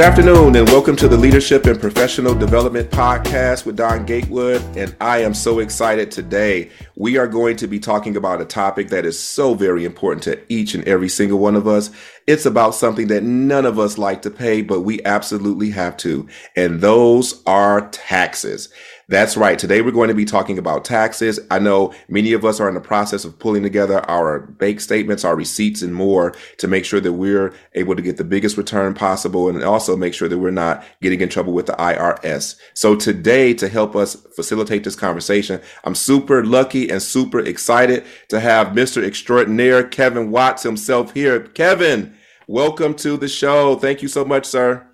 Good afternoon, and welcome to the Leadership and Professional Development Podcast with Don Gatewood. And I am so excited today. We are going to be talking about a topic that is so very important to each and every single one of us. It's about something that none of us like to pay, but we absolutely have to. And those are taxes. That's right. Today we're going to be talking about taxes. I know many of us are in the process of pulling together our bank statements, our receipts and more to make sure that we're able to get the biggest return possible and also make sure that we're not getting in trouble with the IRS. So today to help us facilitate this conversation, I'm super lucky and super excited to have Mr. Extraordinaire Kevin Watts himself here. Kevin, welcome to the show. Thank you so much, sir.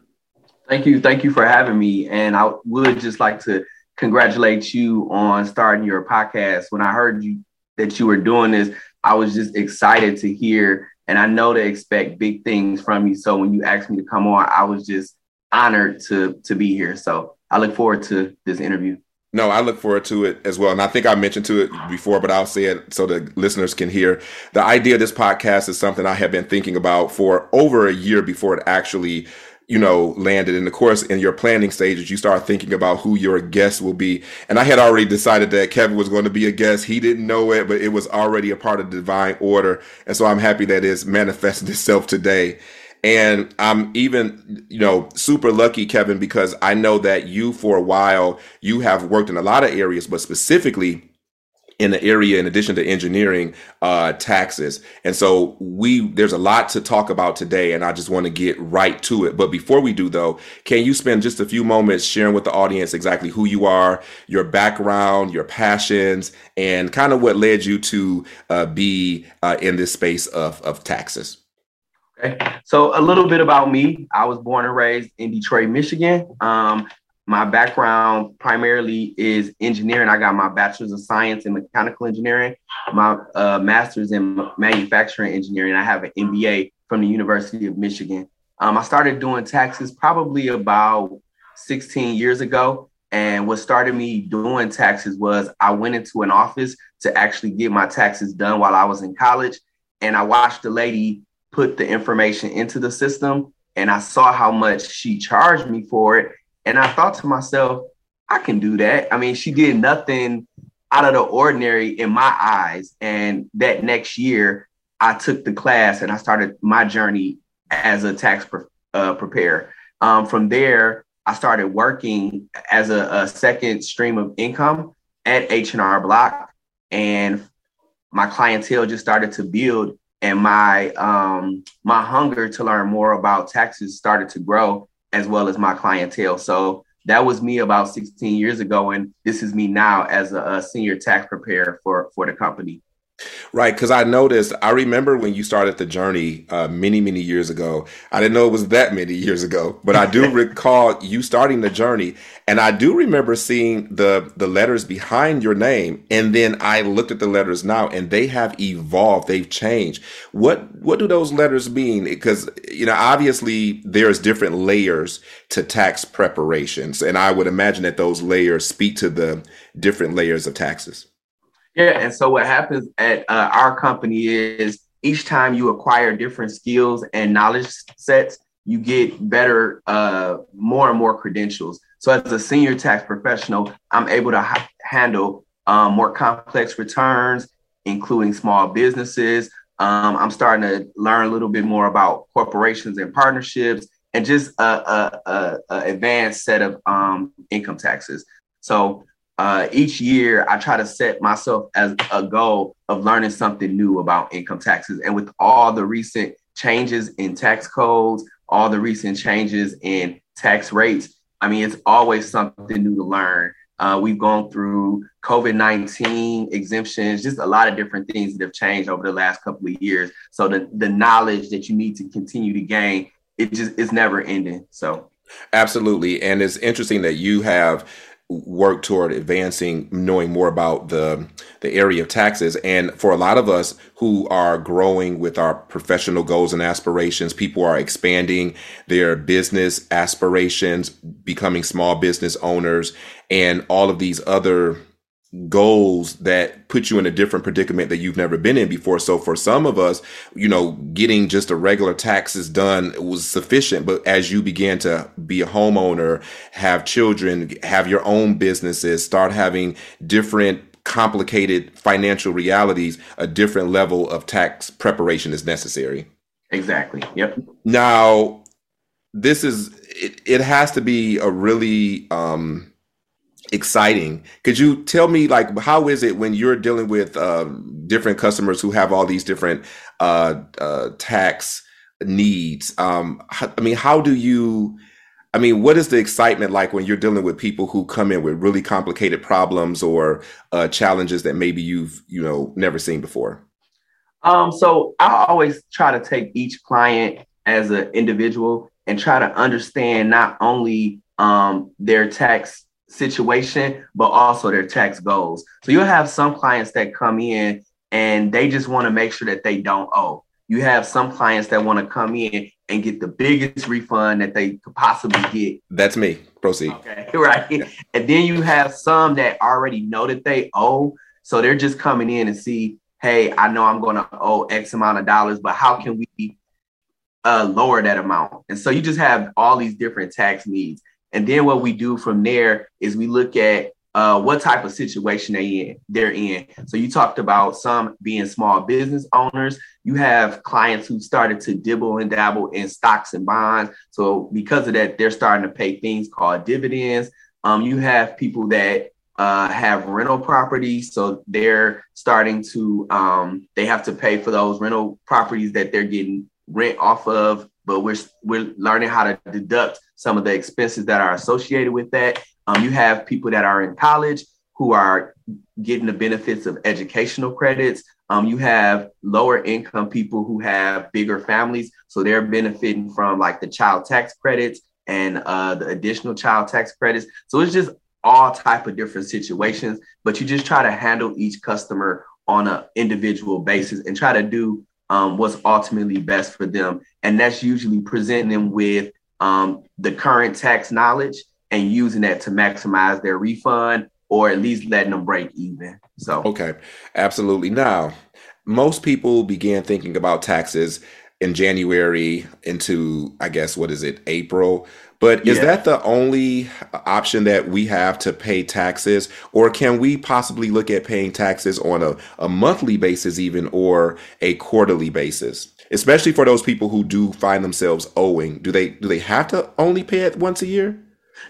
Thank you. Thank you for having me. And I would just like to congratulate you on starting your podcast. When I heard you that you were doing this, I was just excited to hear, and I know to expect big things from you. So when you asked me to come on, I was just honored to to be here. So I look forward to this interview. No, I look forward to it as well. And I think I mentioned to it before, but I'll say it so the listeners can hear. The idea of this podcast is something I have been thinking about for over a year before it actually you know, landed. And of course, in your planning stages, you start thinking about who your guest will be. And I had already decided that Kevin was going to be a guest. He didn't know it, but it was already a part of the divine order. And so I'm happy that it's manifested itself today. And I'm even, you know, super lucky, Kevin, because I know that you, for a while, you have worked in a lot of areas, but specifically in the area in addition to engineering uh, taxes and so we there's a lot to talk about today and i just want to get right to it but before we do though can you spend just a few moments sharing with the audience exactly who you are your background your passions and kind of what led you to uh, be uh, in this space of, of taxes Okay. So a little bit about me. I was born and raised in Detroit, Michigan. Um, my background primarily is engineering. I got my bachelor's of science in mechanical engineering, my uh, master's in manufacturing engineering. I have an MBA from the University of Michigan. Um, I started doing taxes probably about 16 years ago. And what started me doing taxes was I went into an office to actually get my taxes done while I was in college. And I watched the lady put the information into the system and I saw how much she charged me for it. And I thought to myself, I can do that. I mean, she did nothing out of the ordinary in my eyes. And that next year, I took the class and I started my journey as a tax pre- uh, preparer. Um, from there, I started working as a, a second stream of income at H&R Block, and my clientele just started to build, and my um, my hunger to learn more about taxes started to grow as well as my clientele. So that was me about 16 years ago, and this is me now as a, a senior tax preparer for for the company. Right, because I noticed. I remember when you started the journey uh, many, many years ago. I didn't know it was that many years ago, but I do recall you starting the journey, and I do remember seeing the the letters behind your name. And then I looked at the letters now, and they have evolved. They've changed. What what do those letters mean? Because you know, obviously, there's different layers to tax preparations, and I would imagine that those layers speak to the different layers of taxes. Yeah, and so what happens at uh, our company is each time you acquire different skills and knowledge sets, you get better, uh, more and more credentials. So as a senior tax professional, I'm able to ha- handle um, more complex returns, including small businesses. Um, I'm starting to learn a little bit more about corporations and partnerships, and just a, a, a, a advanced set of um, income taxes. So uh, each year I try to set myself as a goal of learning something new about income taxes. And with all the recent changes in tax codes, all the recent changes in tax rates, I mean, it's always something new to learn. Uh, we've gone through COVID 19 exemptions, just a lot of different things that have changed over the last couple of years. So the, the knowledge that you need to continue to gain, it just is never ending. So Absolutely. And it's interesting that you have work toward advancing knowing more about the the area of taxes. And for a lot of us who are growing with our professional goals and aspirations people are expanding their business aspirations becoming small business owners and all of these other goals that put you in a different predicament that you've never been in before. So for some of us, you know, getting just a regular taxes done was sufficient. But as you began to be a homeowner, have children, have your own businesses, start having different complicated financial realities, a different level of tax preparation is necessary. Exactly. Yep. Now, this is it, it has to be a really um exciting. Could you tell me like how is it when you're dealing with um, different customers who have all these different uh, uh, tax needs? Um, I mean, how do you? I mean, what is the excitement like when you're dealing with people who come in with really complicated problems or uh, challenges that maybe you've you know never seen before? Um, so I always try to take each client as an individual and try to understand not only um, their tax situation, but also their tax goals. So you'll have some clients that come in and they just want to make sure that they don't owe. You have some clients that want to come in and get the biggest refund that they could possibly get. That's me. Proceed. Okay, right. and then you have some that already know that they owe. So they're just coming in and see, hey, I know I'm going to owe X amount of dollars, but how can we uh, lower that amount? And so you just have all these different tax needs. And then what we do from there is we look at uh, what type of situation they in they're in. So you talked about some being small business owners. You have clients who started to dibble and dabble in stocks and bonds. So because of that, they're starting to pay things called dividends. Um, you have people that uh, have rental properties, so they're starting to um, they have to pay for those rental properties that they're getting rent off of. But we're we're learning how to deduct some of the expenses that are associated with that. Um, you have people that are in college who are getting the benefits of educational credits. Um, you have lower income people who have bigger families, so they're benefiting from like the child tax credits and uh, the additional child tax credits. So it's just all type of different situations, but you just try to handle each customer on an individual basis and try to do um, what's ultimately best for them. And that's usually presenting them with um, the current tax knowledge and using that to maximize their refund or at least letting them break even. So, okay, absolutely. Now, most people began thinking about taxes in January into, I guess, what is it, April? But is yeah. that the only uh, option that we have to pay taxes? Or can we possibly look at paying taxes on a, a monthly basis, even, or a quarterly basis? especially for those people who do find themselves owing do they do they have to only pay it once a year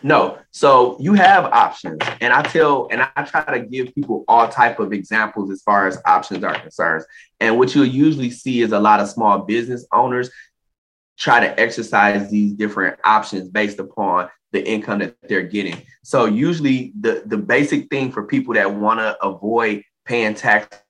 no so you have options and i tell and i try to give people all type of examples as far as options are concerned and what you'll usually see is a lot of small business owners try to exercise these different options based upon the income that they're getting so usually the the basic thing for people that want to avoid paying taxes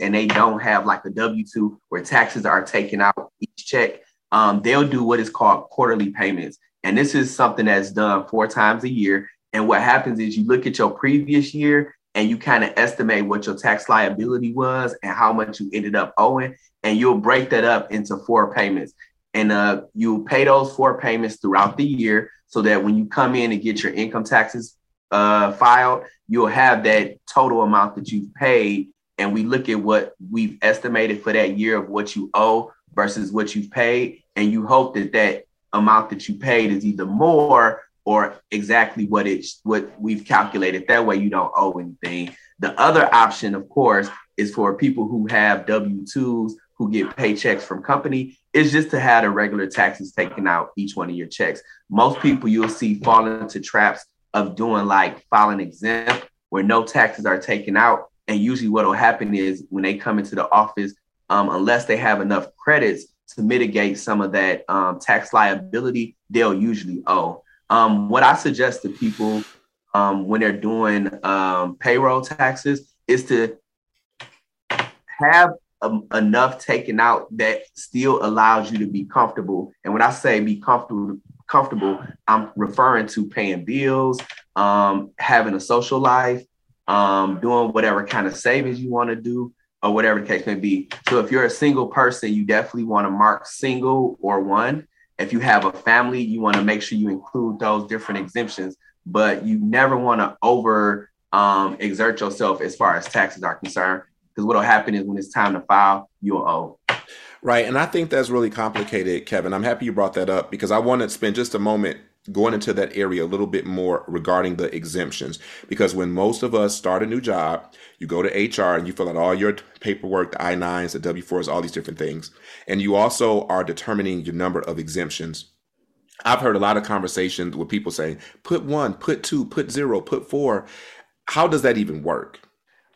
and they don't have like a W 2 where taxes are taken out each check, um, they'll do what is called quarterly payments. And this is something that's done four times a year. And what happens is you look at your previous year and you kind of estimate what your tax liability was and how much you ended up owing. And you'll break that up into four payments. And uh, you'll pay those four payments throughout the year so that when you come in and get your income taxes uh, filed, you'll have that total amount that you've paid and we look at what we've estimated for that year of what you owe versus what you've paid, and you hope that that amount that you paid is either more or exactly what it's what we've calculated. That way, you don't owe anything. The other option, of course, is for people who have W twos who get paychecks from company is just to have the regular taxes taken out each one of your checks. Most people you'll see fall into traps of doing like filing exempt where no taxes are taken out and usually what will happen is when they come into the office, um, unless they have enough credits to mitigate some of that um, tax liability, they'll usually owe. Um, what I suggest to people um, when they're doing um, payroll taxes is to have um, enough taken out that still allows you to be comfortable. And when I say be comfortable, comfortable, I'm referring to paying bills, having a social life, um, doing whatever kind of savings you want to do, or whatever the case may be. So if you're a single person, you definitely want to mark single or one. If you have a family, you want to make sure you include those different exemptions, but you never want to over um, exert yourself as far as taxes are concerned. Because what'll happen is when it's time to file, you'll owe. Right. And I think that's really complicated, Kevin. I'm happy you brought that up because I want to spend just a moment going into that area a little bit more regarding the exemptions. Because when most of us start a new job, you go to HR and you fill out all your paperwork, the I 9s, the W 4s, all these different things. And you also are determining your number of exemptions. I've heard a lot of conversations with people saying, put one, put two, put zero, put four. How does that even work?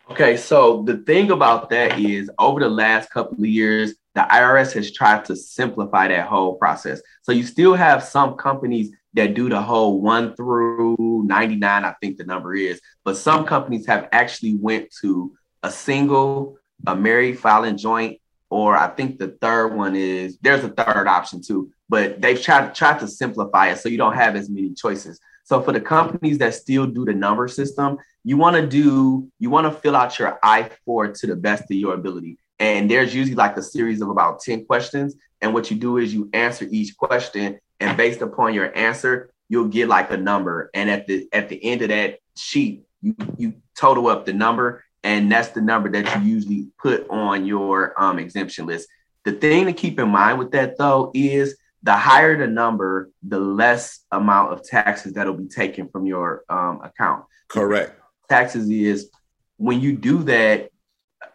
Okay, so the thing about that is over the last couple of years, the IRS has tried to simplify that whole process. So you still have some companies that do the whole one through 99, I think the number is, but some companies have actually went to a single, a married filing joint, or I think the third one is there's a third option too, but they've tried, tried to simplify it so you don't have as many choices. So for the companies that still do the number system, you want to do, you want to fill out your I-4 to the best of your ability. And there's usually like a series of about 10 questions. And what you do is you answer each question and based upon your answer, you'll get like a number. And at the at the end of that sheet, you, you total up the number, and that's the number that you usually put on your um, exemption list. The thing to keep in mind with that though is the higher the number, the less amount of taxes that'll be taken from your um, account. Correct. Taxes is when you do that,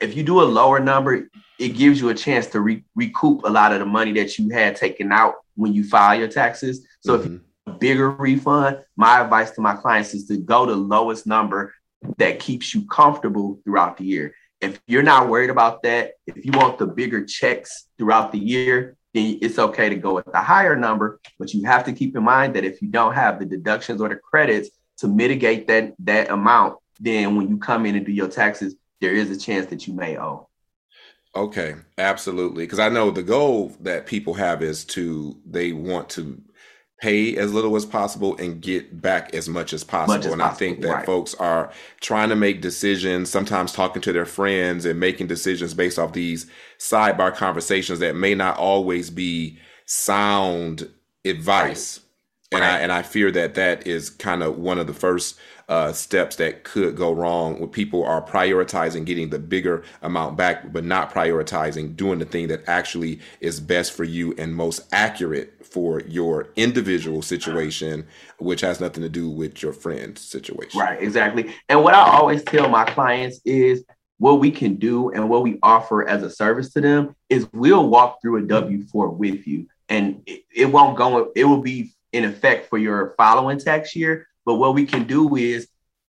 if you do a lower number, it gives you a chance to re- recoup a lot of the money that you had taken out when you file your taxes. So mm-hmm. if a bigger refund, my advice to my clients is to go to lowest number that keeps you comfortable throughout the year. If you're not worried about that, if you want the bigger checks throughout the year, then it's okay to go with the higher number. But you have to keep in mind that if you don't have the deductions or the credits to mitigate that that amount, then when you come in and do your taxes, there is a chance that you may owe. Okay, absolutely. Because I know the goal that people have is to they want to pay as little as possible and get back as much as possible. Much as and possible. I think that right. folks are trying to make decisions, sometimes talking to their friends and making decisions based off these sidebar conversations that may not always be sound advice. Right. And right. I and I fear that that is kind of one of the first uh, steps that could go wrong when people are prioritizing getting the bigger amount back, but not prioritizing doing the thing that actually is best for you and most accurate for your individual situation, which has nothing to do with your friend's situation. Right, exactly. And what I always tell my clients is what we can do and what we offer as a service to them is we'll walk through a W 4 with you. And it, it won't go, it will be in effect for your following tax year but what we can do is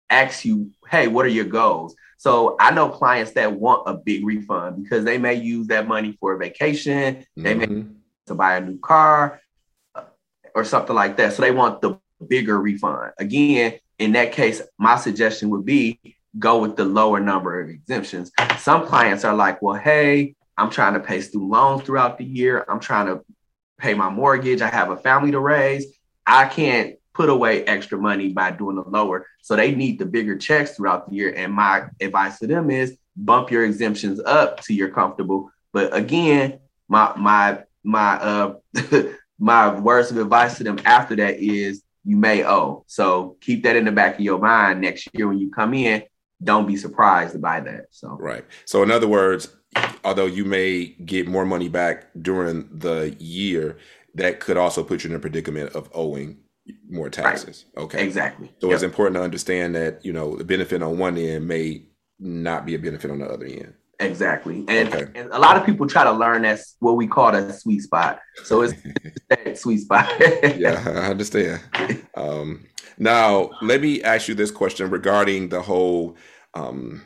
ask you, hey, what are your goals? So I know clients that want a big refund because they may use that money for a vacation, mm-hmm. they may mm-hmm. to buy a new car uh, or something like that. So they want the bigger refund. Again, in that case, my suggestion would be go with the lower number of exemptions. Some clients are like, well, hey, I'm trying to pay student loans throughout the year. I'm trying to pay my mortgage. I have a family to raise. I can't put away extra money by doing the lower. So they need the bigger checks throughout the year. And my advice to them is bump your exemptions up to you're comfortable. But again, my my my uh my words of advice to them after that is you may owe. So keep that in the back of your mind next year when you come in. Don't be surprised by that. So right. So in other words, although you may get more money back during the year, that could also put you in a predicament of owing more taxes. Right. Okay. Exactly. So yep. it's important to understand that, you know, the benefit on one end may not be a benefit on the other end. Exactly. And, okay. and a lot of people try to learn that's what we call a sweet spot. So it's that sweet spot. yeah, I understand. Um, now, let me ask you this question regarding the whole um,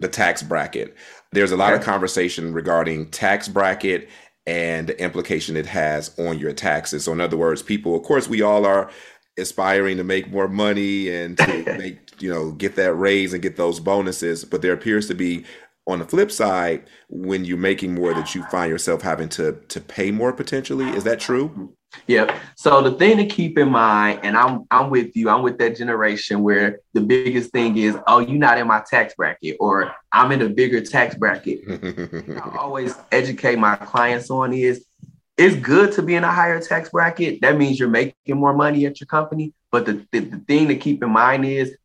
the tax bracket. There's a lot okay. of conversation regarding tax bracket and the implication it has on your taxes. So, in other words, people, of course, we all are aspiring to make more money and to make, you know, get that raise and get those bonuses. But there appears to be on the flip side, when you're making more, that you find yourself having to to pay more potentially. Is that true? Hmm. Yep. So the thing to keep in mind, and I'm I'm with you, I'm with that generation where the biggest thing is, oh, you're not in my tax bracket, or I'm in a bigger tax bracket. I always educate my clients on is it's good to be in a higher tax bracket. That means you're making more money at your company. But the, the, the thing to keep in mind is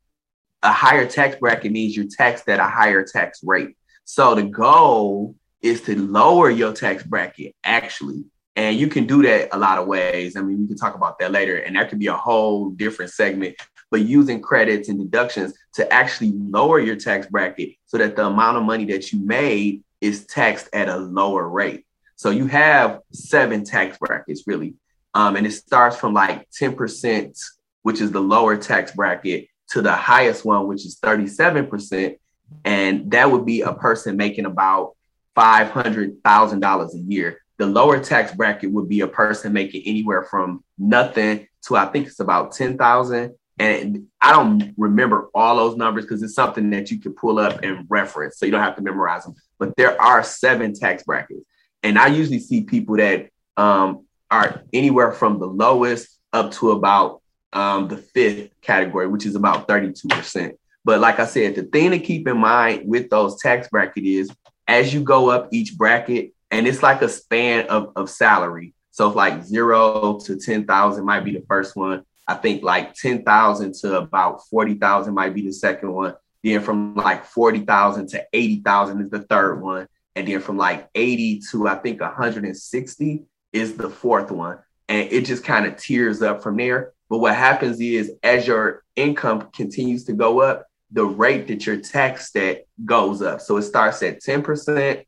a higher tax bracket means you're taxed at a higher tax rate. So the goal is to lower your tax bracket actually. And you can do that a lot of ways. I mean, we can talk about that later, and that could be a whole different segment. But using credits and deductions to actually lower your tax bracket so that the amount of money that you made is taxed at a lower rate. So you have seven tax brackets really. Um, and it starts from like 10%, which is the lower tax bracket, to the highest one, which is 37%. And that would be a person making about $500,000 a year. The lower tax bracket would be a person making anywhere from nothing to I think it's about 10,000. And I don't remember all those numbers because it's something that you can pull up and reference. So you don't have to memorize them. But there are seven tax brackets. And I usually see people that um, are anywhere from the lowest up to about um, the fifth category, which is about 32%. But like I said, the thing to keep in mind with those tax bracket is as you go up each bracket, and it's like a span of, of salary. So it's like zero to 10,000 might be the first one. I think like 10,000 to about 40,000 might be the second one. Then from like 40,000 to 80,000 is the third one. And then from like 80 to I think 160 is the fourth one. And it just kind of tiers up from there. But what happens is as your income continues to go up, the rate that you're taxed at goes up. So it starts at 10%,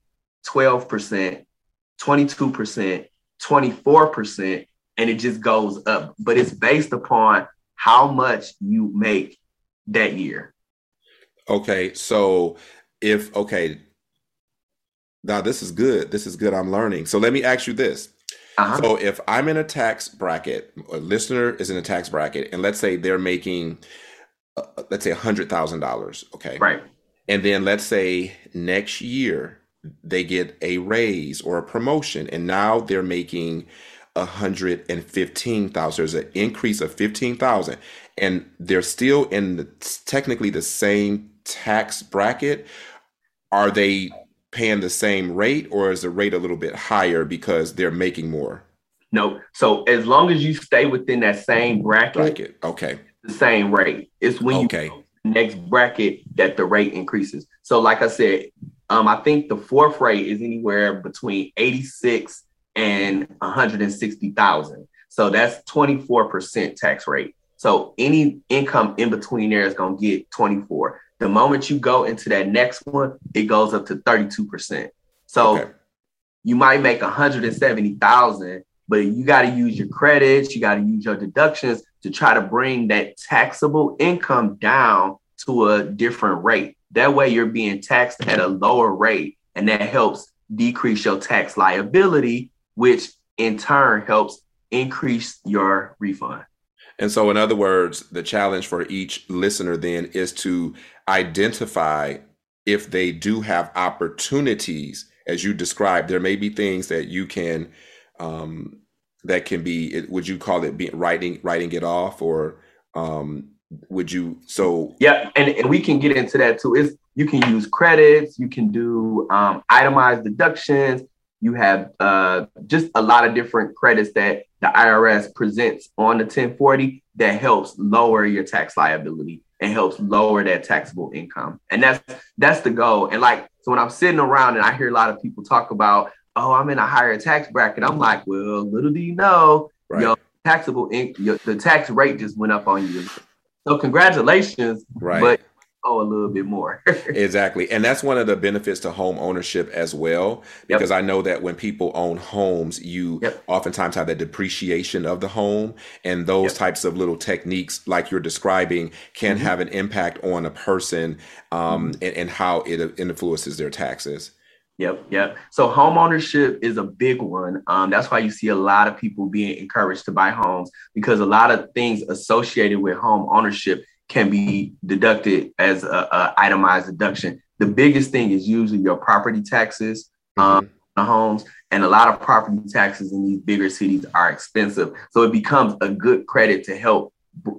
12%, 22%, 24%, and it just goes up. But it's based upon how much you make that year. Okay. So if, okay, now this is good. This is good. I'm learning. So let me ask you this. Uh-huh. So if I'm in a tax bracket, a listener is in a tax bracket, and let's say they're making uh, let's say a hundred thousand dollars, okay, right, and then let's say next year they get a raise or a promotion, and now they're making a hundred and fifteen thousand. There's an increase of fifteen thousand, and they're still in the, technically the same tax bracket. Are they paying the same rate, or is the rate a little bit higher because they're making more? No. So as long as you stay within that same bracket, bracket. okay, the same rate. It's when okay. you next bracket that the rate increases. So, like I said, um, I think the fourth rate is anywhere between 86 and 160,000. So that's 24% tax rate. So any income in between there is going to get 24. The moment you go into that next one, it goes up to 32%. So okay. you might make 170,000, but you got to use your credits, you got to use your deductions to try to bring that taxable income down to a different rate. That way, you're being taxed at a lower rate, and that helps decrease your tax liability, which in turn helps increase your refund. And so, in other words, the challenge for each listener then is to identify if they do have opportunities, as you described. There may be things that you can um, that can be would you call it writing writing it off or um would you so yeah and, and we can get into that too is you can use credits you can do um, itemized deductions you have uh, just a lot of different credits that the irs presents on the 1040 that helps lower your tax liability and helps lower that taxable income and that's that's the goal and like so when i'm sitting around and i hear a lot of people talk about oh, I'm in a higher tax bracket. I'm like, well, little do you know, right. your taxable in- your, the tax rate just went up on you. So congratulations, right? But oh, a little bit more. exactly, and that's one of the benefits to home ownership as well, because yep. I know that when people own homes, you yep. oftentimes have the depreciation of the home, and those yep. types of little techniques, like you're describing, can mm-hmm. have an impact on a person um, mm-hmm. and, and how it influences their taxes. Yep, yep. So home ownership is a big one. Um, that's why you see a lot of people being encouraged to buy homes because a lot of things associated with home ownership can be deducted as a, a itemized deduction. The biggest thing is usually your property taxes um, mm-hmm. homes, and a lot of property taxes in these bigger cities are expensive. So it becomes a good credit to help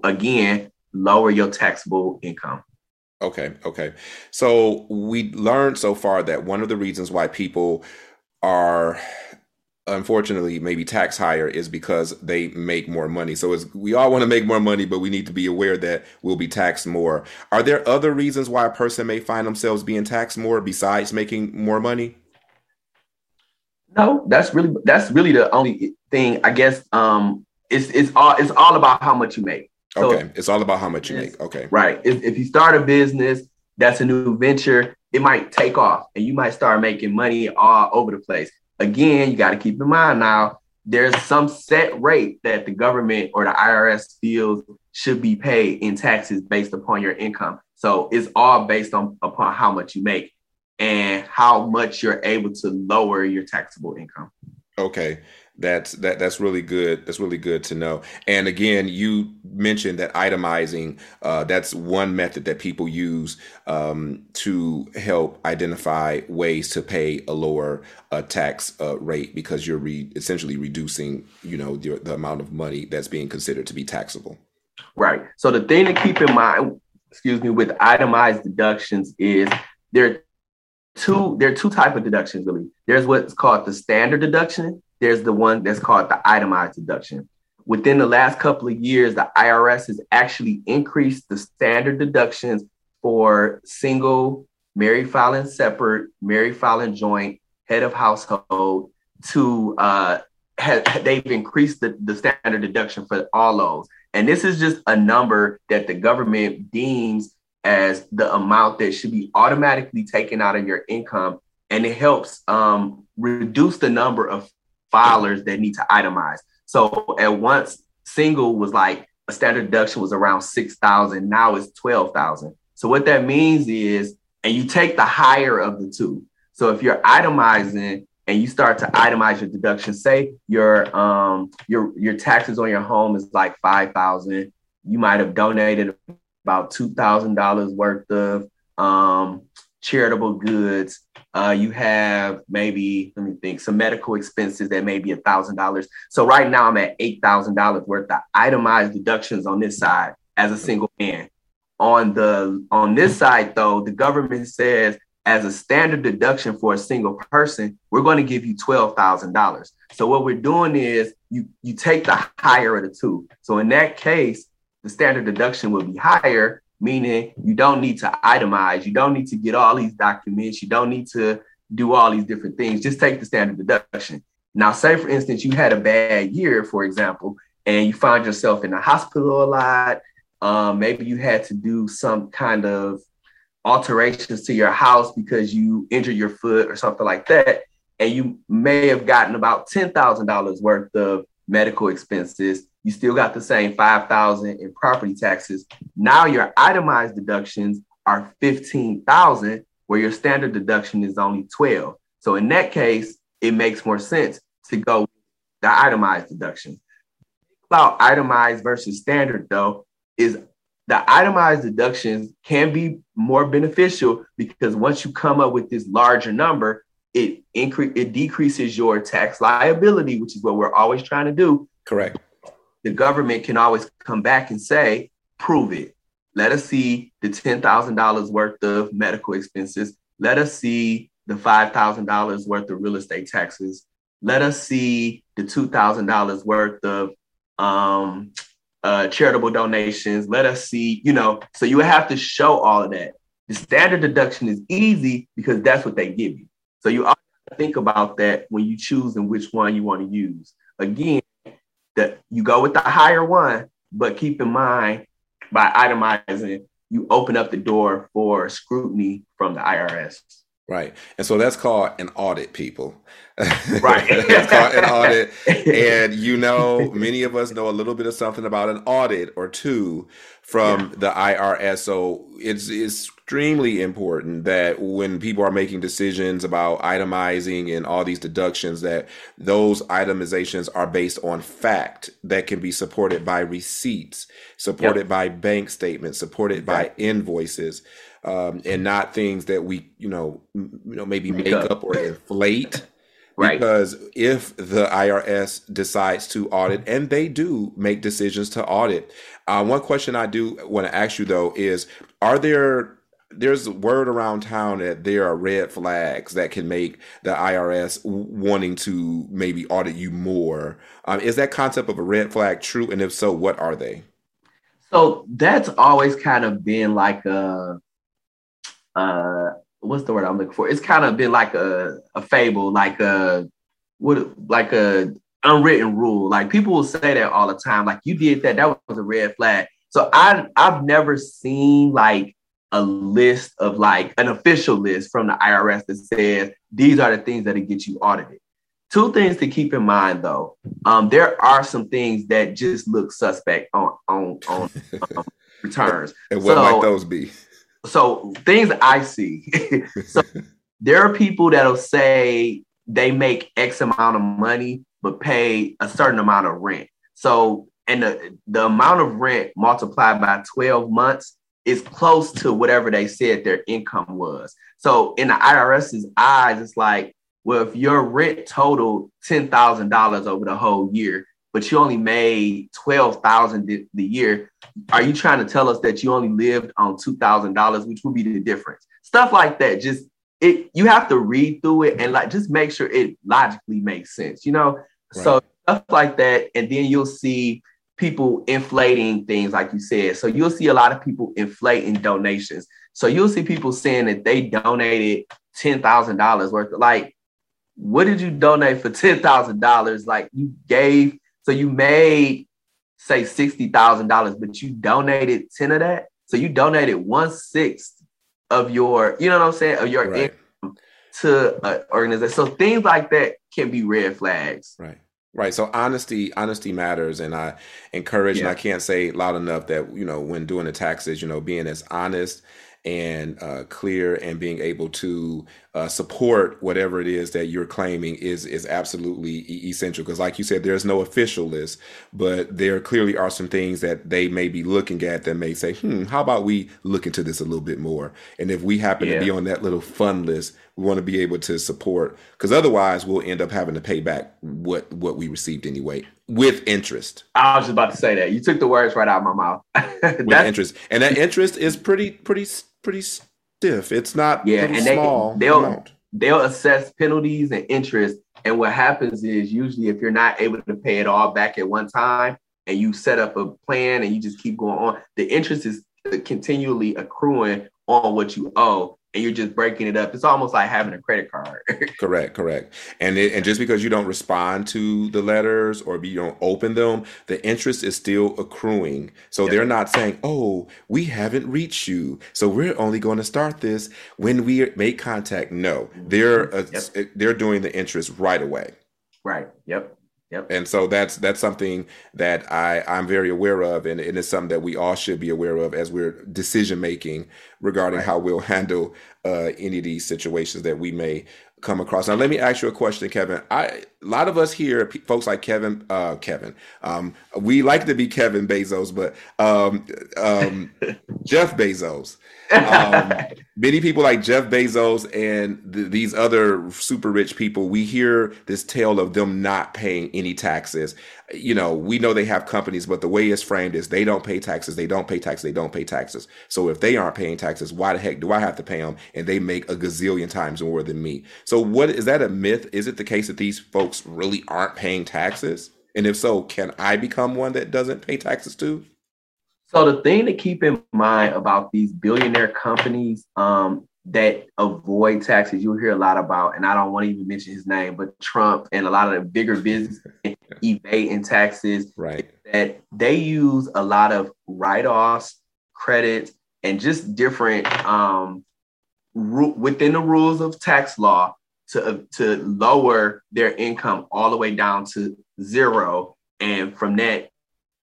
again lower your taxable income. Okay, okay. So we learned so far that one of the reasons why people are unfortunately maybe tax higher is because they make more money. So we all want to make more money, but we need to be aware that we'll be taxed more. Are there other reasons why a person may find themselves being taxed more besides making more money? No, that's really that's really the only thing. I guess um it's it's all it's all about how much you make. So, okay, it's all about how much you make. Okay, right. If, if you start a business, that's a new venture. It might take off, and you might start making money all over the place again, you got to keep in mind now, there's some set rate that the government or the IRS feels should be paid in taxes based upon your income. So it's all based on upon how much you make and how much you're able to lower your taxable income. Okay that's that that's really good. That's really good to know. And again you mentioned that itemizing uh, that's one method that people use um, to help identify ways to pay a lower uh, tax uh, rate because you're re- essentially reducing you know the, the amount of money that's being considered to be taxable. Right. So the thing to keep in mind excuse me with itemized deductions is there are two there are two type of deductions really. There's what's called the standard deduction there's the one that's called the itemized deduction. Within the last couple of years, the IRS has actually increased the standard deductions for single, married filing separate, married filing joint, head of household to uh, have, they've increased the, the standard deduction for all those. And this is just a number that the government deems as the amount that should be automatically taken out of your income. And it helps um, reduce the number of filers that need to itemize. So at once, single was like a standard deduction was around 6,000. Now it's 12,000. So what that means is, and you take the higher of the two. So if you're itemizing and you start to itemize your deduction, say your um your your taxes on your home is like 5,000, you might have donated about $2,000 worth of um charitable goods. Uh, you have maybe, let me think, some medical expenses that may be a thousand dollars. So right now I'm at eight thousand dollars worth of itemized deductions on this side as a single man. On the on this side, though, the government says as a standard deduction for a single person, we're going to give you twelve thousand dollars. So what we're doing is you you take the higher of the two. So in that case, the standard deduction will be higher meaning you don't need to itemize, you don't need to get all these documents, you don't need to do all these different things. Just take the standard deduction. Now, say for instance, you had a bad year, for example, and you find yourself in the hospital a lot. Um, maybe you had to do some kind of alterations to your house because you injured your foot or something like that. And you may have gotten about $10,000 worth of medical expenses you still got the same 5000 in property taxes. Now your itemized deductions are 15,000 where your standard deduction is only 12. So in that case, it makes more sense to go the itemized deduction. About itemized versus standard though is the itemized deductions can be more beneficial because once you come up with this larger number, it increase it decreases your tax liability, which is what we're always trying to do. Correct the government can always come back and say, prove it. Let us see the $10,000 worth of medical expenses. Let us see the $5,000 worth of real estate taxes. Let us see the $2,000 worth of um, uh, charitable donations. Let us see, you know, so you have to show all of that. The standard deduction is easy because that's what they give you. So you always think about that when you choose and which one you want to use. Again, that you go with the higher one, but keep in mind by itemizing, you open up the door for scrutiny from the IRS. Right. And so that's called an audit, people. Right. that's called an audit. And you know, many of us know a little bit of something about an audit or two from yeah. the IRS. So it's, it's extremely important that when people are making decisions about itemizing and all these deductions that those itemizations are based on fact that can be supported by receipts supported yep. by bank statements supported by invoices um, and not things that we you know you know maybe make, make up. up or inflate Right. Because if the IRS decides to audit, and they do make decisions to audit, uh, one question I do want to ask you though is: Are there there's word around town that there are red flags that can make the IRS wanting to maybe audit you more. Um, is that concept of a red flag true? And if so, what are they? So that's always kind of been like a, uh, what's the word I'm looking for? It's kind of been like a, a fable, like a what, like a unwritten rule. Like people will say that all the time. Like you did that, that was a red flag. So I I've never seen like a list of like an official list from the IRS that says these are the things that get you audited. Two things to keep in mind though. Um, there are some things that just look suspect on on on um, returns. and what so, might those be? So things I see. so there are people that'll say they make X amount of money but pay a certain amount of rent. So and the, the amount of rent multiplied by 12 months is close to whatever they said their income was. So in the IRS's eyes, it's like, well, if your rent totaled ten thousand dollars over the whole year, but you only made twelve thousand the year, are you trying to tell us that you only lived on two thousand dollars, which would be the difference? Stuff like that. Just it, you have to read through it and like just make sure it logically makes sense. You know, right. so stuff like that, and then you'll see people inflating things, like you said. So you'll see a lot of people inflating donations. So you'll see people saying that they donated ten thousand dollars worth. Of, like, what did you donate for ten thousand dollars? Like you gave, so you made say sixty thousand dollars, but you donated ten of that. So you donated one sixth of your, you know what I'm saying, of your right. income to an organization. So things like that can be red flags. Right. Right. So honesty, honesty matters. And I encourage, yeah. and I can't say loud enough that, you know, when doing the taxes, you know, being as honest and uh, clear and being able to uh, support whatever it is that you're claiming is is absolutely essential. Because like you said there's no official list but there clearly are some things that they may be looking at that may say hmm how about we look into this a little bit more? And if we happen yeah. to be on that little fun list we want to be able to support because otherwise we'll end up having to pay back what what we received anyway with interest. I was just about to say that. You took the words right out of my mouth. With interest. And that interest is pretty pretty pretty stiff. It's not yeah, and small they, they'll amount. they'll assess penalties and interest. And what happens is usually if you're not able to pay it all back at one time, and you set up a plan and you just keep going on, the interest is continually accruing on what you owe and you're just breaking it up. It's almost like having a credit card. correct, correct. And it, and just because you don't respond to the letters or you don't open them, the interest is still accruing. So yep. they're not saying, "Oh, we haven't reached you, so we're only going to start this when we make contact." No, they're uh, yep. they're doing the interest right away. Right. Yep. Yep. And so that's that's something that I I'm very aware of, and, and it's something that we all should be aware of as we're decision making regarding right. how we'll handle uh, any of these situations that we may come across. Now, let me ask you a question, Kevin. I a lot of us here, folks like Kevin, uh, Kevin, um, we like to be Kevin Bezos, but um, um, Jeff Bezos. Um, many people like Jeff Bezos and th- these other super rich people, we hear this tale of them not paying any taxes. You know, we know they have companies, but the way it's framed is they don't pay taxes, they don't pay taxes, they don't pay taxes. So if they aren't paying taxes, why the heck do I have to pay them? And they make a gazillion times more than me. So what is that a myth? Is it the case that these folks really aren't paying taxes? And if so, can I become one that doesn't pay taxes too? So the thing to keep in mind about these billionaire companies um, that avoid taxes, you'll hear a lot about, and I don't want to even mention his name, but Trump and a lot of the bigger business evading taxes. Right. That they use a lot of write-offs, credits, and just different um, ru- within the rules of tax law to uh, to lower their income all the way down to zero, and from that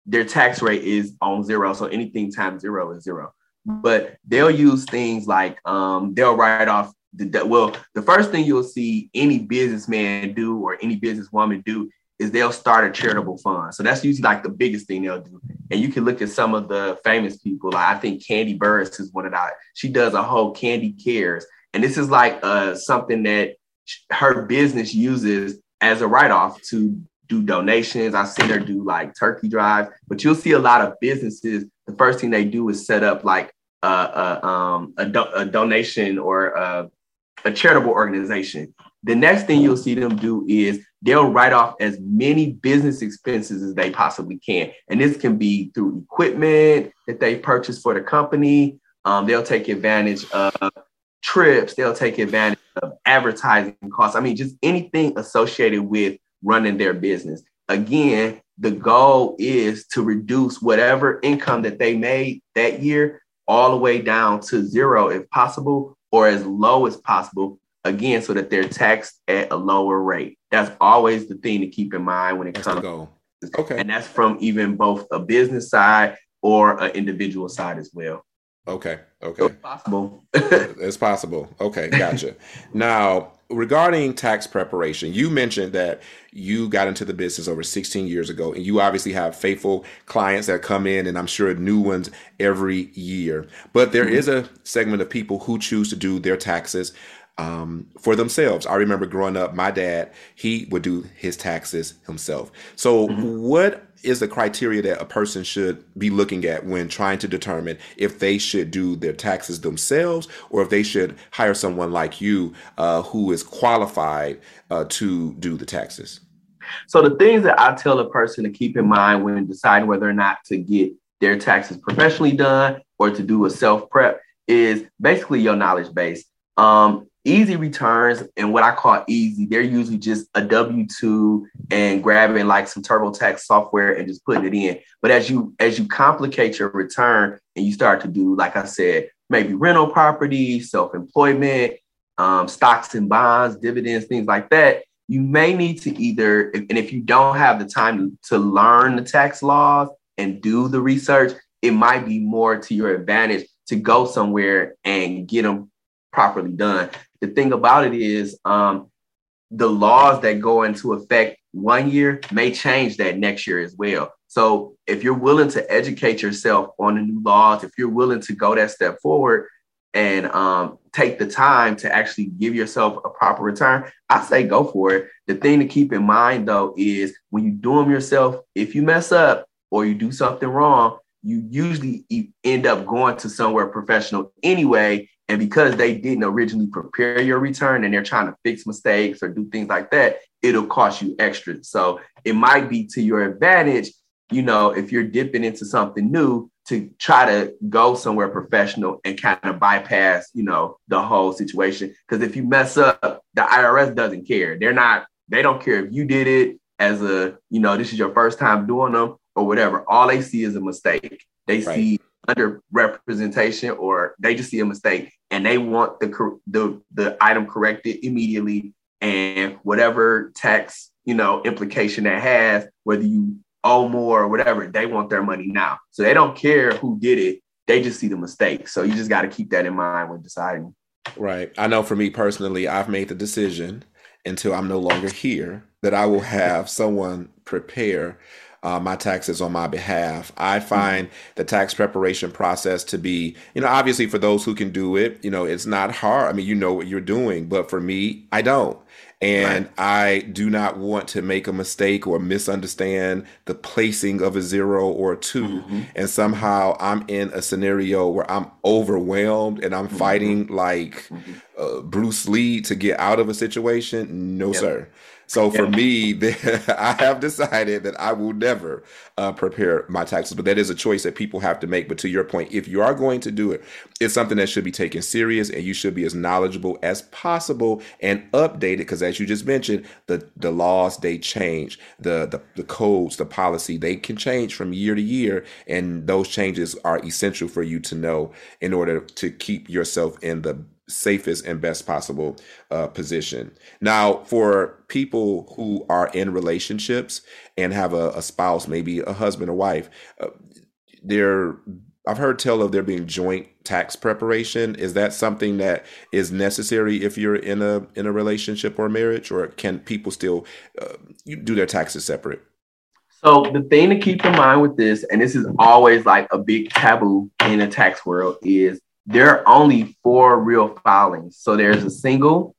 their tax rate is on zero. So anything times zero is zero. But they'll use things like um, they'll write off the well. The first thing you'll see any businessman do or any businesswoman do is they'll start a charitable fund. So that's usually like the biggest thing they'll do. And you can look at some of the famous people. Like I think Kandi Burruss is one of that. She does a whole Candy Cares, and this is like uh, something that her business uses as a write off to do donations. I've seen her do like turkey drives, but you'll see a lot of businesses. The first thing they do is set up like a, a, um, a, do- a donation or a, a charitable organization. The next thing you'll see them do is they'll write off as many business expenses as they possibly can. And this can be through equipment that they purchase for the company. Um, they'll take advantage of trips. They'll take advantage of advertising costs. I mean, just anything associated with running their business. Again, the goal is to reduce whatever income that they made that year all the way down to zero if possible or as low as possible again so that they're taxed at a lower rate that's always the thing to keep in mind when it that's comes to okay and that's from even both a business side or an individual side as well okay okay it's possible it's possible okay gotcha now regarding tax preparation, you mentioned that you got into the business over 16 years ago, and you obviously have faithful clients that come in, and I'm sure new ones every year. But there mm-hmm. is a segment of people who choose to do their taxes um, for themselves. I remember growing up, my dad, he would do his taxes himself. So, mm-hmm. what is the criteria that a person should be looking at when trying to determine if they should do their taxes themselves or if they should hire someone like you uh, who is qualified uh, to do the taxes? So, the things that I tell a person to keep in mind when deciding whether or not to get their taxes professionally done or to do a self prep is basically your knowledge base. Um, easy returns and what I call easy, they're usually just a W two and grabbing like some TurboTax software and just putting it in. But as you as you complicate your return and you start to do, like I said, maybe rental property, self employment, um, stocks and bonds, dividends, things like that, you may need to either and if you don't have the time to learn the tax laws and do the research, it might be more to your advantage to go somewhere and get them properly done the thing about it is um, the laws that go into effect one year may change that next year as well. So if you're willing to educate yourself on the new laws, if you're willing to go that step forward and um, take the time to actually give yourself a proper return, I say go for it. The thing to keep in mind though is when you do them yourself, if you mess up or you do something wrong, you usually end up going to somewhere professional anyway and because they didn't originally prepare your return and they're trying to fix mistakes or do things like that, it'll cost you extra. So it might be to your advantage, you know, if you're dipping into something new to try to go somewhere professional and kind of bypass, you know, the whole situation. Because if you mess up, the IRS doesn't care. They're not, they don't care if you did it as a, you know, this is your first time doing them or whatever. All they see is a mistake. They right. see under representation or they just see a mistake and they want the the the item corrected immediately. And whatever tax you know implication that has whether you owe more or whatever they want their money now. So they don't care who did it. They just see the mistake. So you just got to keep that in mind when deciding. Right. I know for me personally i've made the decision until i'm no longer here that i will have someone prepare uh, my taxes on my behalf. I find the tax preparation process to be, you know, obviously for those who can do it, you know, it's not hard. I mean, you know what you're doing, but for me, I don't. And right. I do not want to make a mistake or misunderstand the placing of a zero or a 2 mm-hmm. And somehow I'm in a scenario where I'm overwhelmed and I'm mm-hmm. fighting like mm-hmm. uh, Bruce Lee to get out of a situation. No, yep. sir. So for me, I have decided that I will never uh, prepare my taxes, but that is a choice that people have to make. But to your point, if you are going to do it, it's something that should be taken serious, and you should be as knowledgeable as possible and updated. Because as you just mentioned, the the laws they change, the, the the codes, the policy they can change from year to year, and those changes are essential for you to know in order to keep yourself in the safest and best possible uh, position. Now, for people who are in relationships and have a, a spouse, maybe a husband or wife, uh, they're I've heard tell of there being joint tax preparation. Is that something that is necessary if you're in a in a relationship or marriage, or can people still uh, do their taxes separate? So the thing to keep in mind with this, and this is always like a big taboo in the tax world, is there are only four real filings. So there's a single,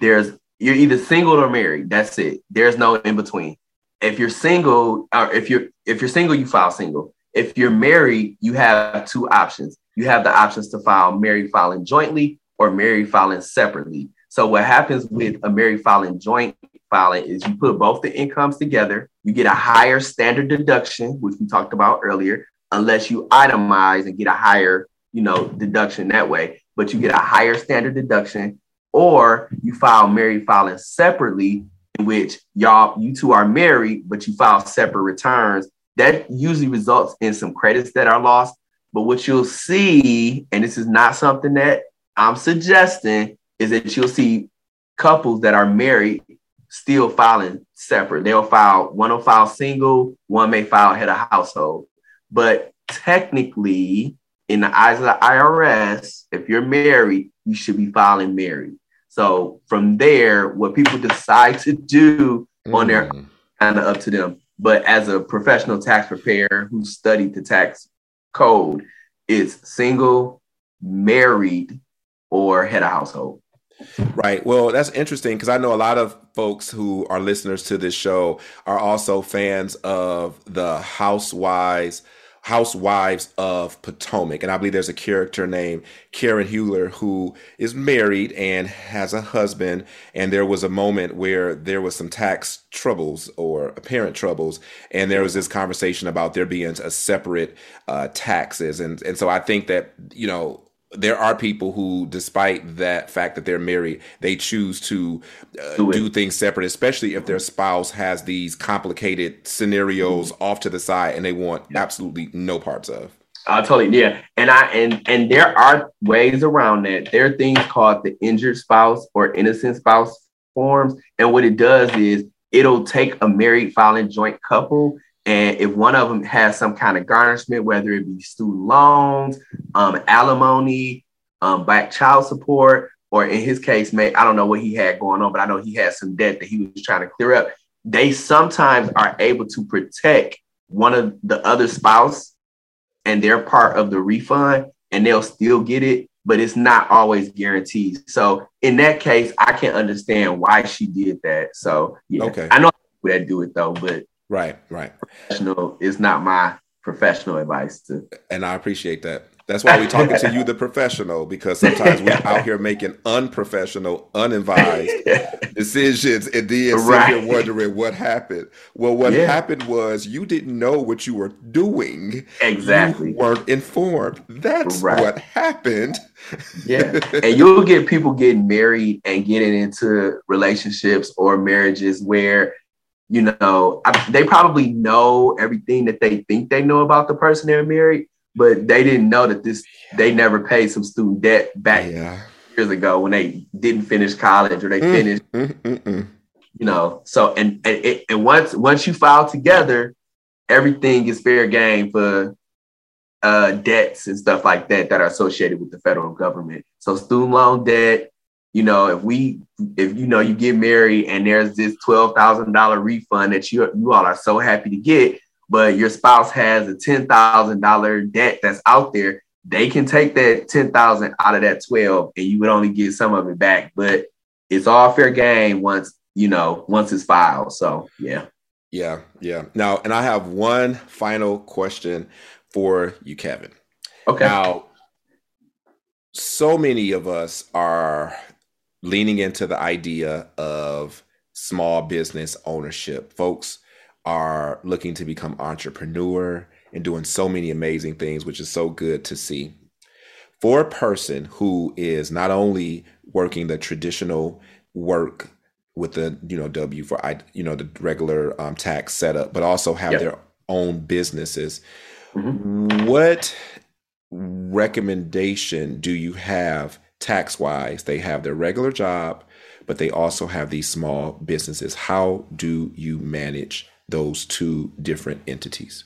there's you're either single or married. That's it. There's no in between. If you're single, or if you're if you're single, you file single. If you're married, you have two options. you have the options to file married filing jointly or married filing separately. So what happens with a married filing joint filing is you put both the incomes together, you get a higher standard deduction, which we talked about earlier, unless you itemize and get a higher, you know, deduction that way, but you get a higher standard deduction or you file married filing separately in which y'all you two are married but you file separate returns. That usually results in some credits that are lost. But what you'll see and this is not something that i'm suggesting is that you'll see couples that are married still filing separate. They'll file one will file single one may file head of household. But technically in the eyes of the irs if you're married you should be filing married so from there, what people decide to do mm. on their mm. kind of up to them. But as a professional tax preparer who studied the tax code, it's single, married, or head of household. Right. Well, that's interesting because I know a lot of folks who are listeners to this show are also fans of the Housewives Housewives of Potomac. And I believe there's a character named Karen Huger who is married and has a husband. And there was a moment where there was some tax troubles or apparent troubles. And there was this conversation about there being a separate uh, taxes. And, and so I think that, you know, there are people who, despite that fact that they're married, they choose to uh, do, do, things separate, especially if their spouse has these complicated scenarios mm-hmm. off to the side and they want absolutely no parts of. I totally, yeah, and I and and there are ways around that. There are things called the injured spouse or innocent spouse forms, and what it does is it'll take a married filing joint couple and if one of them has some kind of garnishment, whether it be student loans, um, alimony, um, back child support, or in his case, may I don't know what he had going on, but I know he had some debt that he was trying to clear up. They sometimes are able to protect one of the other spouse and they're part of the refund and they'll still get it, but it's not always guaranteed. So in that case, I can understand why she did that. So yeah, okay. I know that do it though, but Right, right. Professional is not my professional advice to. And I appreciate that. That's why we're talking to you, the professional, because sometimes we're out here making unprofessional, unadvised decisions, and then right. sitting here wondering what happened. Well, what yeah. happened was you didn't know what you were doing. Exactly, you weren't informed. That's right. what happened. yeah, and you'll get people getting married and getting into relationships or marriages where you know, I, they probably know everything that they think they know about the person they're married, but they didn't know that this they never paid some student debt back yeah. years ago when they didn't finish college or they mm, finished. Mm, mm, mm, you know, so and and, and once once you file together, everything is fair game for uh, debts and stuff like that that are associated with the federal government. So student loan debt, you know, if we, if you know, you get married and there's this twelve thousand dollar refund that you you all are so happy to get, but your spouse has a ten thousand dollar debt that's out there, they can take that ten thousand out of that twelve, and you would only get some of it back. But it's all fair game once you know once it's filed. So yeah. Yeah, yeah. Now, and I have one final question for you, Kevin. Okay. Now, so many of us are leaning into the idea of small business ownership. Folks are looking to become entrepreneur and doing so many amazing things, which is so good to see. For a person who is not only working the traditional work with the you know W for I you know the regular um, tax setup, but also have yep. their own businesses. Mm-hmm. What recommendation do you have tax wise. They have their regular job, but they also have these small businesses. How do you manage those two different entities?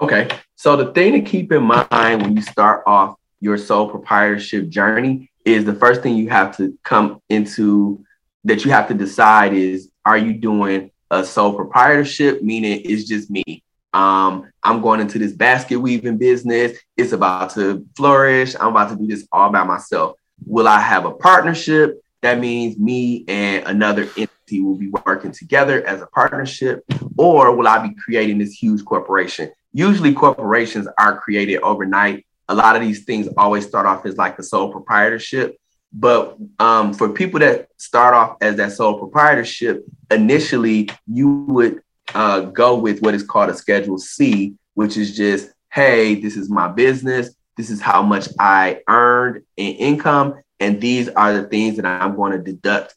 Okay. So the thing to keep in mind when you start off your sole proprietorship journey is the first thing you have to come into that you have to decide is are you doing a sole proprietorship, meaning it's just me. Um, I'm going into this basket weaving business. It's about to flourish. I'm about to do this all by myself. Will I have a partnership? That means me and another entity will be working together as a partnership, or will I be creating this huge corporation? Usually, corporations are created overnight a lot of these things always start off as like a sole proprietorship. But um, for people that start off as that sole proprietorship, initially you would uh, go with what is called a Schedule C, which is just, hey, this is my business. This is how much I earned in income. And these are the things that I'm going to deduct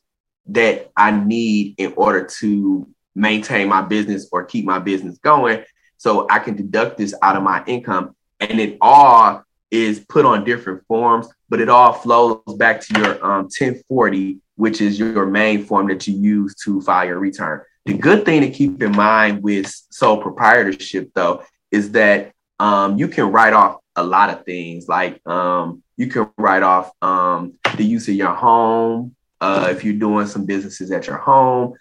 that I need in order to maintain my business or keep my business going. So I can deduct this out of my income. And it all is put on different forms, but it all flows back to your um, 1040, which is your main form that you use to file your return. The good thing to keep in mind with sole proprietorship, though, is that um, you can write off a lot of things. Like um, you can write off um, the use of your home uh, if you're doing some businesses at your home.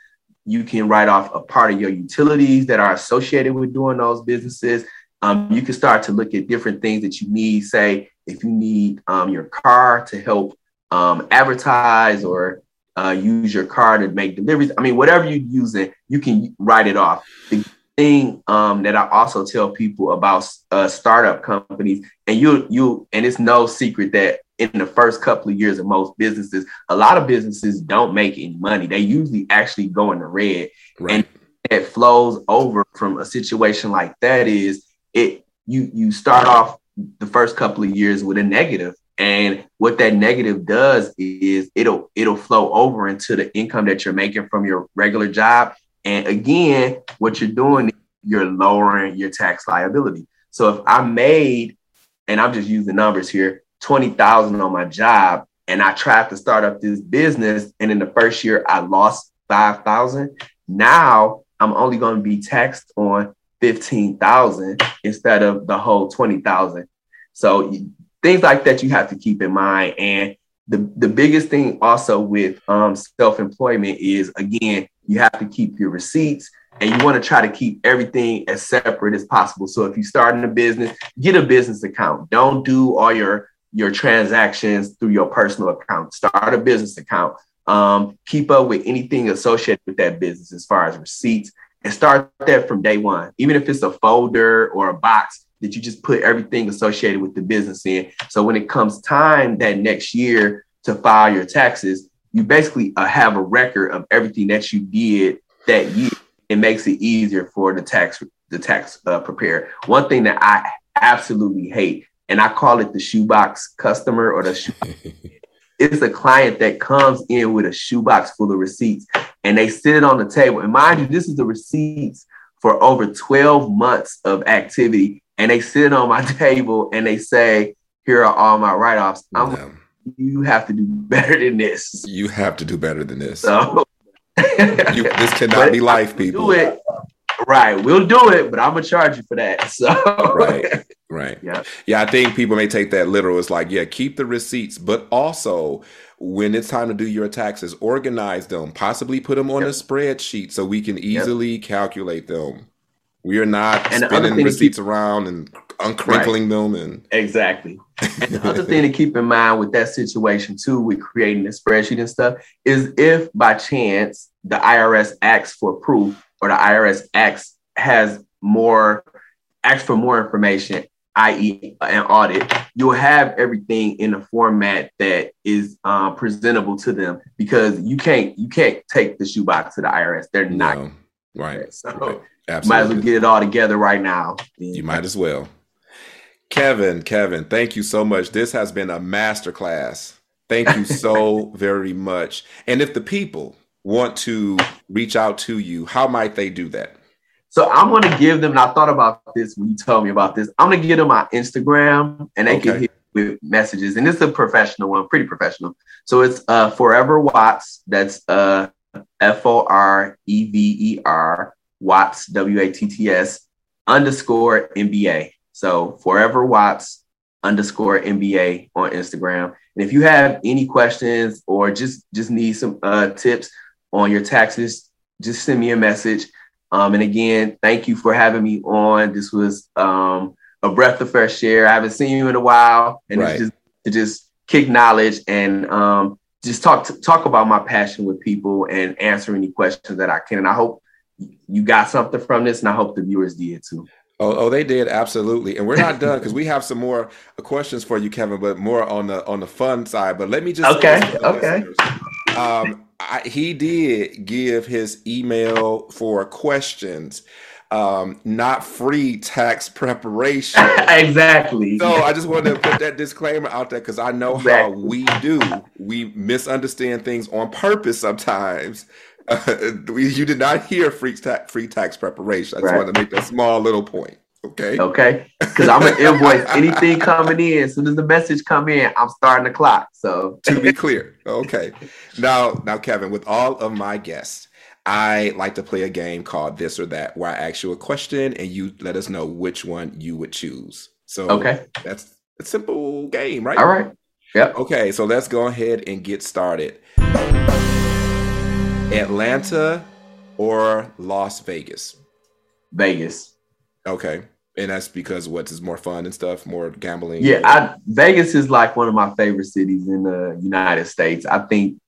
You can write off a part of your utilities that are associated with doing those businesses. Um, you can start to look at different things that you need. Say, if you need um, your car to help um, advertise or uh, use your car to make deliveries. I mean, whatever you're using, you can write it off. The thing um, that I also tell people about uh, startup companies, and you you and it's no secret that in the first couple of years of most businesses, a lot of businesses don't make any money. They usually actually go in the red, right. and it flows over from a situation like that. Is it you you start off the first couple of years with a negative and what that negative does is it'll it'll flow over into the income that you're making from your regular job. And again, what you're doing, you're lowering your tax liability. So if I made, and I'm just using numbers here, 20,000 on my job, and I tried to start up this business, and in the first year I lost 5,000. Now I'm only going to be taxed on 15,000 instead of the whole 20,000. So things like that you have to keep in mind. And the, the biggest thing also with um, self-employment is again, you have to keep your receipts and you want to try to keep everything as separate as possible. So if you start in a business, get a business account. Don't do all your your transactions through your personal account. Start a business account. Um, keep up with anything associated with that business as far as receipts and start that from day one. Even if it's a folder or a box, that you just put everything associated with the business in. So when it comes time that next year to file your taxes, you basically uh, have a record of everything that you did that year. It makes it easier for the tax the tax uh, preparer. One thing that I absolutely hate, and I call it the shoebox customer or the shoe. it's a client that comes in with a shoebox full of receipts and they sit it on the table. And mind you, this is the receipts for over 12 months of activity and they sit on my table and they say, "Here are all my write-offs." I'm yeah. You have to do better than this. You have to do better than this. So you, this cannot be life, people. Do it. Right, we'll do it, but I'm gonna charge you for that. So right, right, yeah, yeah. I think people may take that literal. It's like, yeah, keep the receipts, but also when it's time to do your taxes, organize them. Possibly put them on yep. a spreadsheet so we can easily yep. calculate them. We are not and spinning receipts keep, around and uncrinkling right. them and exactly. And the other thing to keep in mind with that situation too, with creating a spreadsheet and stuff, is if by chance the IRS asks for proof or the IRS asks has more asks for more information, i.e., an audit, you'll have everything in a format that is uh, presentable to them because you can't you can't take the shoebox to the IRS. They're not no. right. So right. Absolutely. Might as well get it all together right now. You might as well. Kevin, Kevin, thank you so much. This has been a masterclass. Thank you so very much. And if the people want to reach out to you, how might they do that? So I'm going to give them, and I thought about this when you told me about this. I'm going to give them my Instagram and they okay. can hit with messages. And it's a professional one, pretty professional. So it's uh, Forever Watts. That's uh, F O R E V E R Watts, W A T T S underscore MBA. So forever Watts underscore MBA on Instagram. And if you have any questions or just just need some uh, tips on your taxes, just send me a message. Um, and again, thank you for having me on. This was um, a breath of fresh air. I haven't seen you in a while, and right. it's just to just kick knowledge and um, just talk to, talk about my passion with people and answer any questions that I can. And I hope you got something from this, and I hope the viewers did too. Oh, oh, they did absolutely, and we're not done because we have some more questions for you, Kevin, but more on the on the fun side. But let me just okay, okay. Um, I, he did give his email for questions, um, not free tax preparation. exactly. So I just wanted to put that disclaimer out there because I know exactly. how we do. We misunderstand things on purpose sometimes. Uh, you did not hear free tax free tax preparation. I just right. wanted to make that small little point. Okay. Okay. Because I'm gonna invoice anything coming in. As soon as the message come in, I'm starting the clock. So to be clear. Okay. Now, now, Kevin, with all of my guests, I like to play a game called This or That, where I ask you a question and you let us know which one you would choose. So okay, that's a simple game, right? All right. Yep. Okay, so let's go ahead and get started. Atlanta or Las Vegas? Vegas. Okay. And that's because what is more fun and stuff, more gambling. Yeah, I, Vegas is like one of my favorite cities in the United States. I think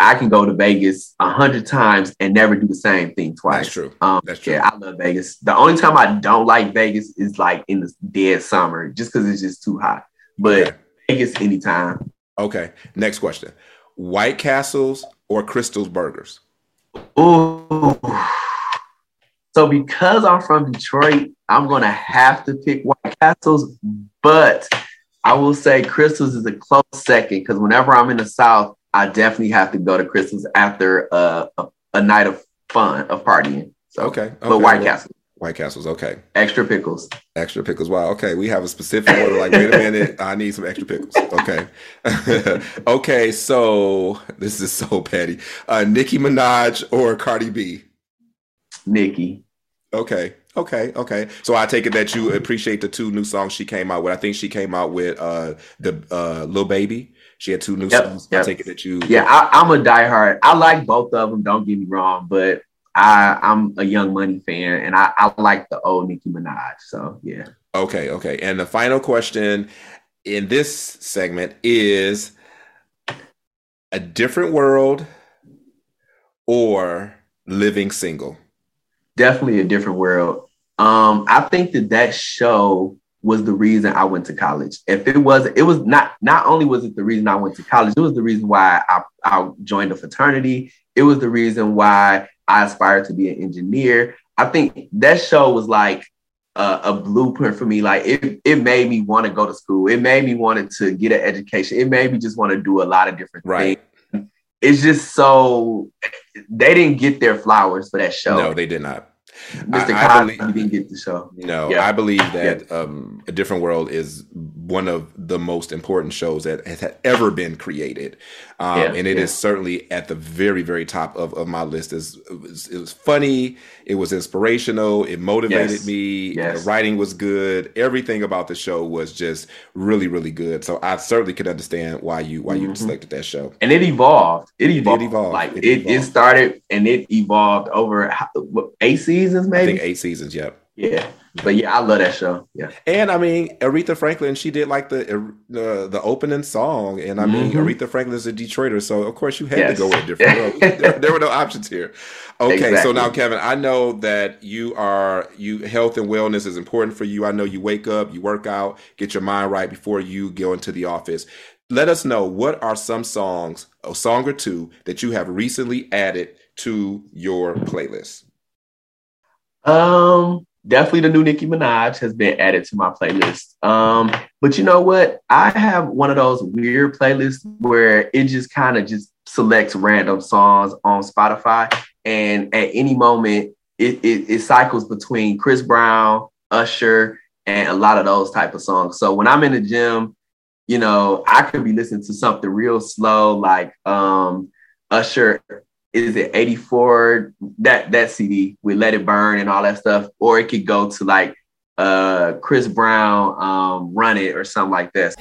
I can go to Vegas a hundred times and never do the same thing twice. That's true. Um, That's true. Yeah, I love Vegas. The only time I don't like Vegas is like in the dead summer, just because it's just too hot. But okay. Vegas anytime. Okay. Next question: White Castles or Krystal's Burgers? Ooh. So because I'm from Detroit, I'm gonna have to pick White Castles, but I will say Krystal's is a close second because whenever I'm in the South, I definitely have to go to Krystal's after uh, a, a night of fun of partying. So, okay, okay. but White Castle. White Castles, okay. Extra pickles. Extra pickles. Wow. Okay, we have a specific order. Like, wait a minute, I need some extra pickles. Okay. okay. So this is so petty. Uh, Nicki Minaj or Cardi B? Nicki. Okay. Okay, okay. So I take it that you appreciate the two new songs she came out with. I think she came out with uh the uh Lil Baby. She had two new yep, songs. Yep. I take it that you Yeah, I, am a diehard. I like both of them, don't get me wrong, but I I'm a Young Money fan and I, I like the old Nicki Minaj. So yeah. Okay, okay. And the final question in this segment is a different world or living single definitely a different world. Um, I think that that show was the reason I went to college. If it was, it was not. Not only was it the reason I went to college, it was the reason why I, I joined a fraternity. It was the reason why I aspired to be an engineer. I think that show was like a, a blueprint for me. Like it, it made me want to go to school. It made me wanted to get an education. It made me just want to do a lot of different right. things. It's just so they didn't get their flowers for that show. No, they did not. Mr. I, I believe, didn't get the show. No, yeah. I believe that yeah. um, A Different World is one of the most important shows that has ever been created. Um, yeah, and it is certainly at the very, very top of, of my list. It's, it, was, it was funny, it was inspirational, it motivated yes. me, yes. the writing was good, everything about the show was just really, really good. So I certainly could understand why you why mm-hmm. you selected that show. And it evolved. It evolved. It evolved. Like it, it, it started and it evolved over what, eight seasons, maybe? I think eight seasons, yep. Yeah, but yeah, I love that show. Yeah, and I mean Aretha Franklin, she did like the uh, the opening song, and I mean mm-hmm. Aretha Franklin is a Detroiter, so of course you had yes. to go with a different there, there, were no options here. Okay, exactly. so now Kevin, I know that you are you health and wellness is important for you. I know you wake up, you work out, get your mind right before you go into the office. Let us know what are some songs, a song or two that you have recently added to your playlist. Um, definitely the new Nicki Minaj has been added to my playlist. Um, but you know what? I have one of those weird playlists where it just kind of just selects random songs on Spotify, and at any moment it, it, it cycles between Chris Brown, Usher, and a lot of those type of songs. So when I'm in the gym, you know, I could be listening to something real slow like um, Usher is it 84 that that cd we let it burn and all that stuff or it could go to like uh chris brown um run it or something like this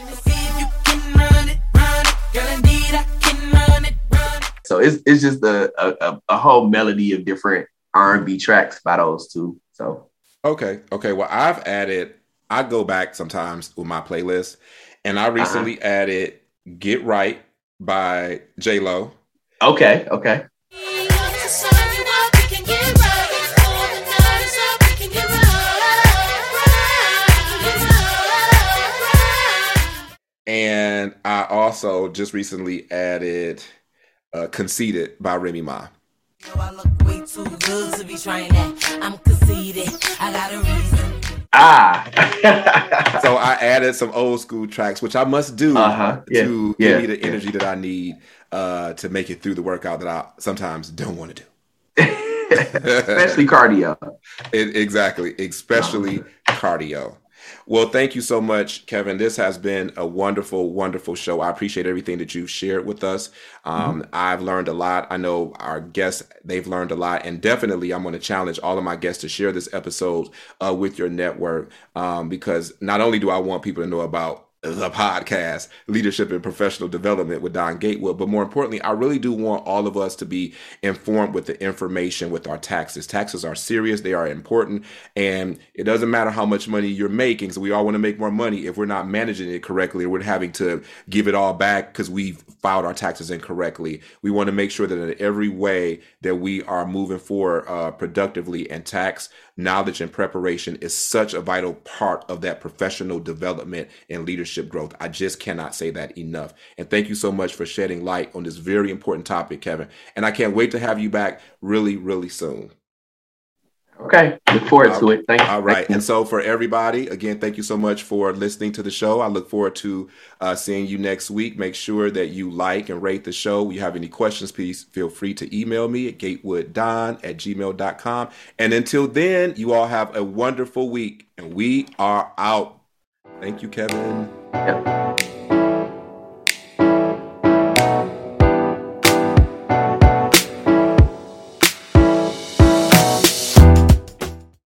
so it's, it's just a, a, a whole melody of different r&b tracks by those two so. Okay okay well i've added i go back sometimes with my playlist and i recently uh-huh. added get right by j lo. Okay okay And I also just recently added uh, Conceited by Remy Ma. I look way too good to be trying that. I'm conceited. I got a reason. Ah. so I added some old school tracks, which I must do uh-huh. yeah. to yeah. give me the energy that I need uh, to make it through the workout that I sometimes don't want to do. especially cardio. It, exactly, especially cardio. Well, thank you so much, Kevin. This has been a wonderful, wonderful show. I appreciate everything that you've shared with us. Um, mm-hmm. I've learned a lot. I know our guests, they've learned a lot. And definitely, I'm going to challenge all of my guests to share this episode uh, with your network um, because not only do I want people to know about the podcast, Leadership and Professional Development with Don Gatewood. But more importantly, I really do want all of us to be informed with the information with our taxes. Taxes are serious, they are important, and it doesn't matter how much money you're making. So we all want to make more money. If we're not managing it correctly, or we're having to give it all back because we've filed our taxes incorrectly. We want to make sure that in every way that we are moving forward uh, productively and tax knowledge and preparation is such a vital part of that professional development and leadership growth. I just cannot say that enough. And thank you so much for shedding light on this very important topic, Kevin. And I can't wait to have you back really, really soon. Okay. Look forward to it. Thank you. All right. And so for everybody, again, thank you so much for listening to the show. I look forward to uh, seeing you next week. Make sure that you like and rate the show. If you have any questions, please feel free to email me at gatewooddon at gmail.com. And until then, you all have a wonderful week and we are out. Thank you, Kevin. Yep.